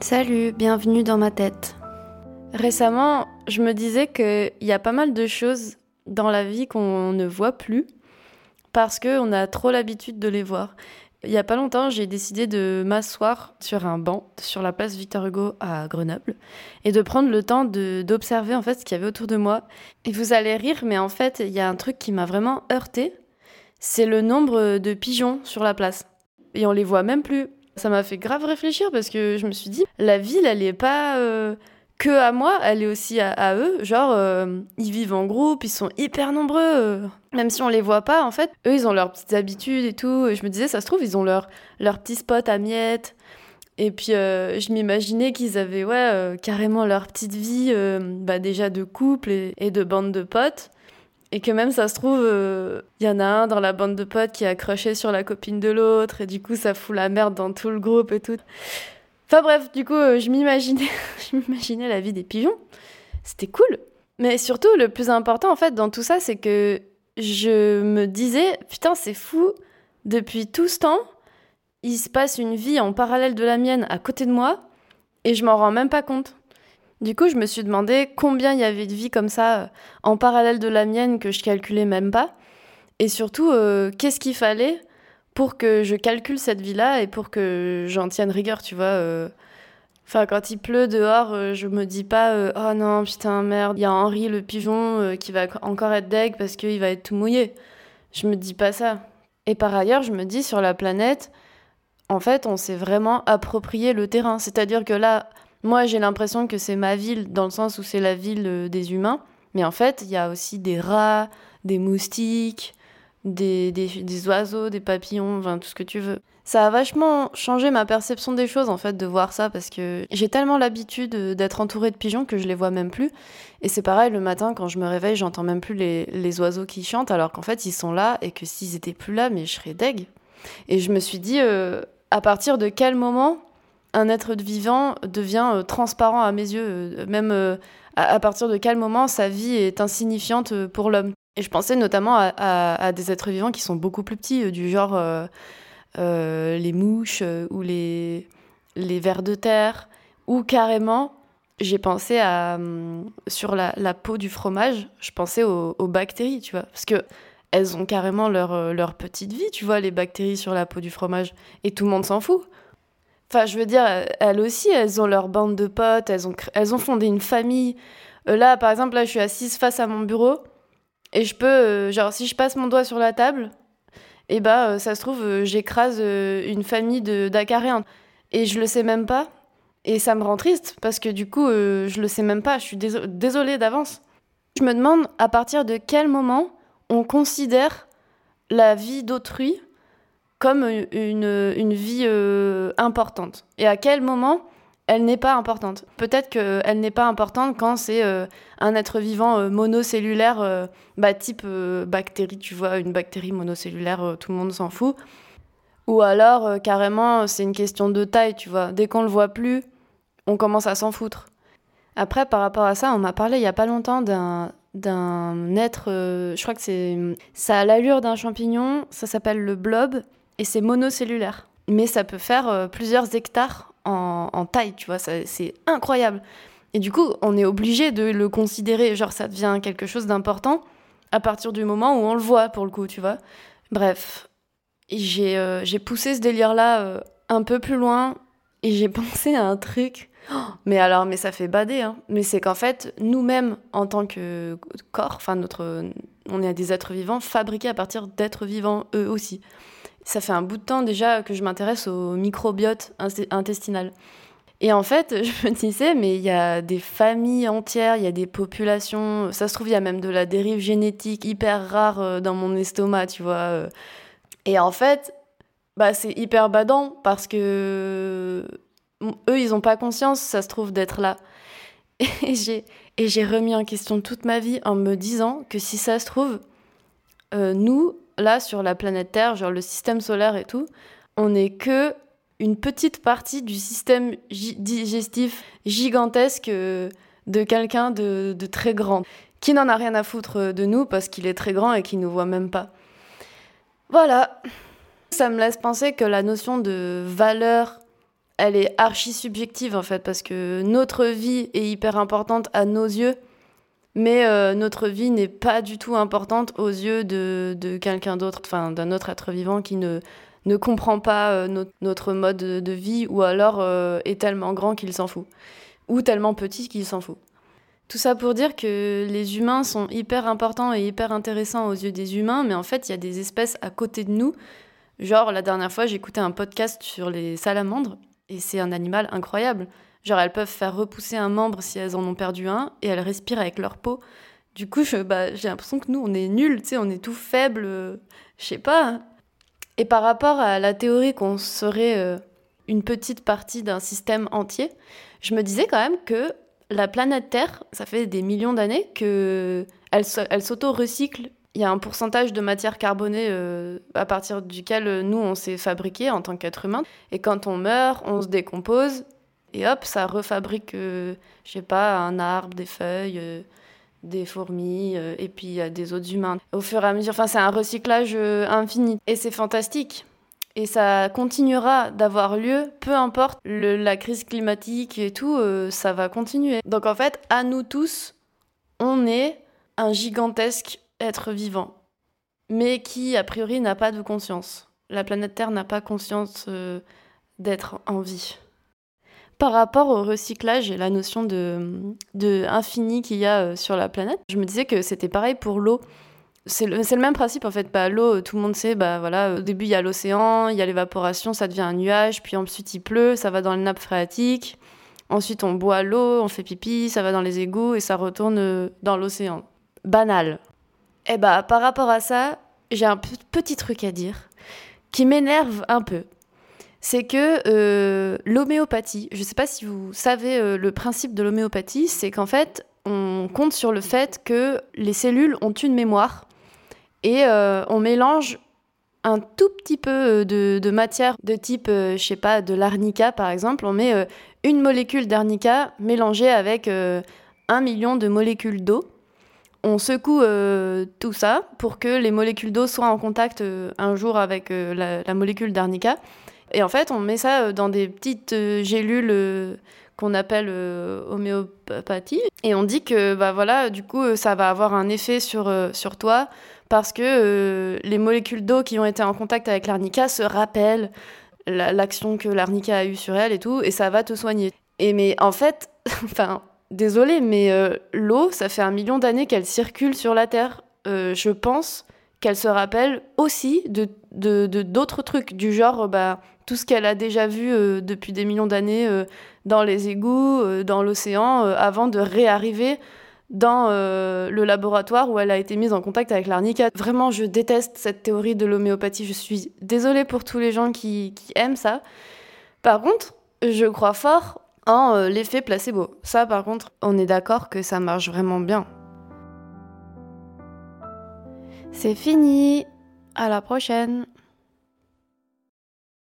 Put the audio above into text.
Salut, bienvenue dans ma tête. Récemment, je me disais qu'il y a pas mal de choses dans la vie qu'on ne voit plus parce qu'on a trop l'habitude de les voir. Il y a pas longtemps, j'ai décidé de m'asseoir sur un banc sur la place Victor Hugo à Grenoble et de prendre le temps d'observer en fait ce qu'il y avait autour de moi. Et vous allez rire, mais en fait, il y a un truc qui m'a vraiment heurté, c'est le nombre de pigeons sur la place. Et on les voit même plus. Ça m'a fait grave réfléchir parce que je me suis dit, la ville, elle est pas euh, que à moi, elle est aussi à, eux. Genre, euh, ils vivent en groupe, ils sont hyper nombreux. Euh. même si on les voit pas, en fait, eux, ils ont leurs petites habitudes et tout. Et je me disais, ça se trouve, ils ont leur, leur petit spot à miettes. Et puis, je m'imaginais qu'ils avaient, ouais, carrément leur petite vie, bah, déjà de couple et, et de bande de potes. Et que même ça se trouve, il euh, y en a un dans la bande de potes qui a accroché sur la copine de l'autre, et du coup ça fout la merde dans tout le groupe et tout. Enfin bref, du coup, euh, je m'imaginais, je m'imaginais la vie des pigeons. C'était cool. Mais surtout, le plus important en fait dans tout ça, c'est que je me disais, putain, c'est fou, depuis tout ce temps, il se passe une vie en parallèle de la mienne à côté de moi, et je m'en rends même pas compte. Du coup, je me suis demandé combien il y avait de vies comme ça euh, en parallèle de la mienne que je calculais même pas. Et surtout, euh, qu'est-ce qu'il fallait pour que je calcule cette vie-là et pour que j'en tienne rigueur, tu vois. Euh. Enfin, quand il pleut dehors, je me dis pas oh non, putain, merde, il y a Henri le pigeon qui va encore être deg parce qu'il va être tout mouillé. Je me dis pas ça. Et par ailleurs, je me dis sur la planète, en fait, on s'est vraiment approprié le terrain. C'est-à-dire que là, moi, j'ai l'impression que c'est ma ville dans le sens où c'est la ville euh, des humains. Mais en fait, il y a aussi des rats, des moustiques, des, des, oiseaux, des papillons, enfin tout ce que tu veux. Ça a vachement changé ma perception des choses en fait de voir ça parce que j'ai tellement l'habitude euh, d'être entourée de pigeons que je les vois même plus. Et c'est pareil le matin quand je me réveille, j'entends même plus les, les, oiseaux qui chantent alors qu'en fait ils sont là et que s'ils étaient plus là, mais je serais deg. Et je me suis dit euh, à partir de quel moment un être vivant devient euh, transparent à mes yeux, euh, même euh, à, partir de quel moment sa vie est insignifiante pour l'homme. Et je pensais notamment à, des êtres vivants qui sont beaucoup plus petits, du genre les mouches ou les, les vers de terre, ou carrément, j'ai pensé à, hum, sur la, peau du fromage, je pensais aux, bactéries, tu vois, parce que elles ont carrément leur, leur petite vie, tu vois, les bactéries sur la peau du fromage, et tout le monde s'en fout. Enfin, je veux dire, elles aussi, elles ont leur bande de potes, elles ont, elles ont fondé une famille. Euh, là, par exemple, là, je suis assise face à mon bureau et je peux, euh, genre, si je passe mon doigt sur la table, et eh bah, ça se trouve, j'écrase une famille d'acariens. Et je le sais même pas. Et ça me rend triste parce que du coup, je le sais même pas. Je suis désolée d'avance. Je me demande à partir de quel moment on considère la vie d'autrui comme une, une vie euh, importante. Et à quel moment elle n'est pas importante? Peut-être qu'elle n'est pas importante quand c'est euh, un être vivant euh, monocellulaire, bah, type bactérie, tu vois, une bactérie monocellulaire, tout le monde s'en fout. Ou alors, carrément, c'est une question de taille, tu vois. Dès qu'on le voit plus, on commence à s'en foutre. Après, par rapport à ça, on m'a parlé il y a pas longtemps d'un d'un être, je crois que c'est ça a l'allure d'un champignon, ça s'appelle le blob et c'est monocellulaire. Mais ça peut faire euh, plusieurs hectares en, taille, tu vois, c'est incroyable. Et du coup, on est obligé de le considérer, genre ça devient quelque chose d'important à partir du moment où on le voit, pour le coup, tu vois. Bref, j'ai euh, poussé ce délire-là euh, un peu plus loin et j'ai pensé à un truc. Mais alors, mais ça fait bader, hein. Mais c'est qu'en fait, nous-mêmes, en tant que corps, enfin, notre, on est des êtres vivants fabriqués à partir d'êtres vivants eux aussi ça fait un bout de temps déjà que je m'intéresse au microbiote intestinal. Et en fait, je me disais, mais il y a des familles entières, il y a des populations, ça se trouve, il y a même de la dérive génétique hyper rare euh, dans mon estomac, tu vois. Euh. Et en fait, bah, c'est hyper badant parce que eux, ils n'ont pas conscience, ça se trouve, d'être là. Et j'ai, remis en question toute ma vie en me disant que si ça se trouve, euh, nous, là, sur la planète Terre, genre le système solaire et tout, on n'est que une petite partie du système digestif gigantesque euh, de quelqu'un de, très grand, qui n'en a rien à foutre de nous parce qu'il est très grand et qu'il nous voit même pas. Voilà. Ça me laisse penser que la notion de valeur elle est archi subjective en fait, parce que notre vie est hyper importante à nos yeux, mais euh, notre vie n'est pas du tout importante aux yeux de, quelqu'un d'autre, enfin d'un autre être vivant qui ne, ne comprend pas euh, notre mode de vie ou alors euh, est tellement grand qu'il s'en fout, ou tellement petit qu'il s'en fout. Tout ça pour dire que les humains sont hyper importants et hyper intéressants aux yeux des humains, mais en fait il y a des espèces à côté de nous. Genre la dernière fois j'écoutais un podcast sur les salamandres et c'est un animal incroyable. Genre, elles peuvent faire repousser un membre si elles en ont perdu un, et elles respirent avec leur peau. Du coup, bah, j'ai l'impression que nous, on est nuls, tu sais, on est tout faibles, euh, je sais pas. Et par rapport à la théorie qu'on serait euh, une petite partie d'un système entier, je me disais quand même que la planète Terre, ça fait des millions d'années que elle, s'auto-recycle. Il y a un pourcentage de matière carbonée euh, à partir duquel nous, on s'est fabriqué en tant qu'être humain. Et quand on meurt, on se décompose et hop, ça refabrique, euh, je sais pas, un arbre, des feuilles, euh, des fourmis, euh, et puis des autres humains. Au fur et à mesure, enfin, c'est un recyclage infini. Et c'est fantastique. Et ça continuera d'avoir lieu, peu importe la crise climatique et tout, ça va continuer. Donc en fait, à nous tous, on est un gigantesque être vivant, mais qui a priori n'a pas de conscience. La planète Terre n'a pas conscience d'être en vie. Par rapport au recyclage et la notion de, de infini qu'il y a euh, sur la planète, je me disais que c'était pareil pour l'eau. C'est le, même principe en fait. Bah, l'eau, tout le monde sait, bah, voilà, au début il y a l'océan, il y a l'évaporation, ça devient un nuage, puis ensuite il pleut, ça va dans les nappes phréatiques. Ensuite on boit l'eau, on fait pipi, ça va dans les égouts et ça retourne euh, dans l'océan. Banal. Et eh bah par rapport à ça, j'ai un petit truc à dire qui m'énerve un peu c'est que euh, l'homéopathie, je ne sais pas si vous savez euh, le principe de l'homéopathie, c'est qu'en fait, on compte sur le fait que les cellules ont une mémoire et euh, on mélange un tout petit peu de, matière de type, je sais pas, de l'arnica par exemple, on met une molécule d'arnica mélangée avec un million de molécules d'eau. On secoue tout ça pour que les molécules d'eau soient en contact un jour avec la, la molécule d'arnica et en fait, on met ça euh, dans des petites euh, gélules euh, qu'on appelle homéopathie. Et on dit que, bah voilà, du coup, ça va avoir un effet sur, sur toi parce que les molécules d'eau qui ont été en contact avec l'arnica se rappellent l'action que l'arnica a eue sur elle et tout, et ça va te soigner. Et mais en fait, enfin, désolé, mais l'eau, ça fait un million d'années qu'elle circule sur la Terre. je pense qu'elle se rappelle aussi de d'autres de, trucs, du genre, bah, tout ce qu'elle a déjà vu euh, depuis des millions d'années euh, dans les égouts, euh, dans l'océan, avant de réarriver dans le laboratoire où elle a été mise en contact avec l'arnica. Vraiment, je déteste cette théorie de l'homéopathie. Je suis désolée pour tous les gens qui, qui aiment ça. Par contre, je crois fort en l'effet placebo. Ça, par contre, on est d'accord que ça marche vraiment bien. C'est fini. À la prochaine.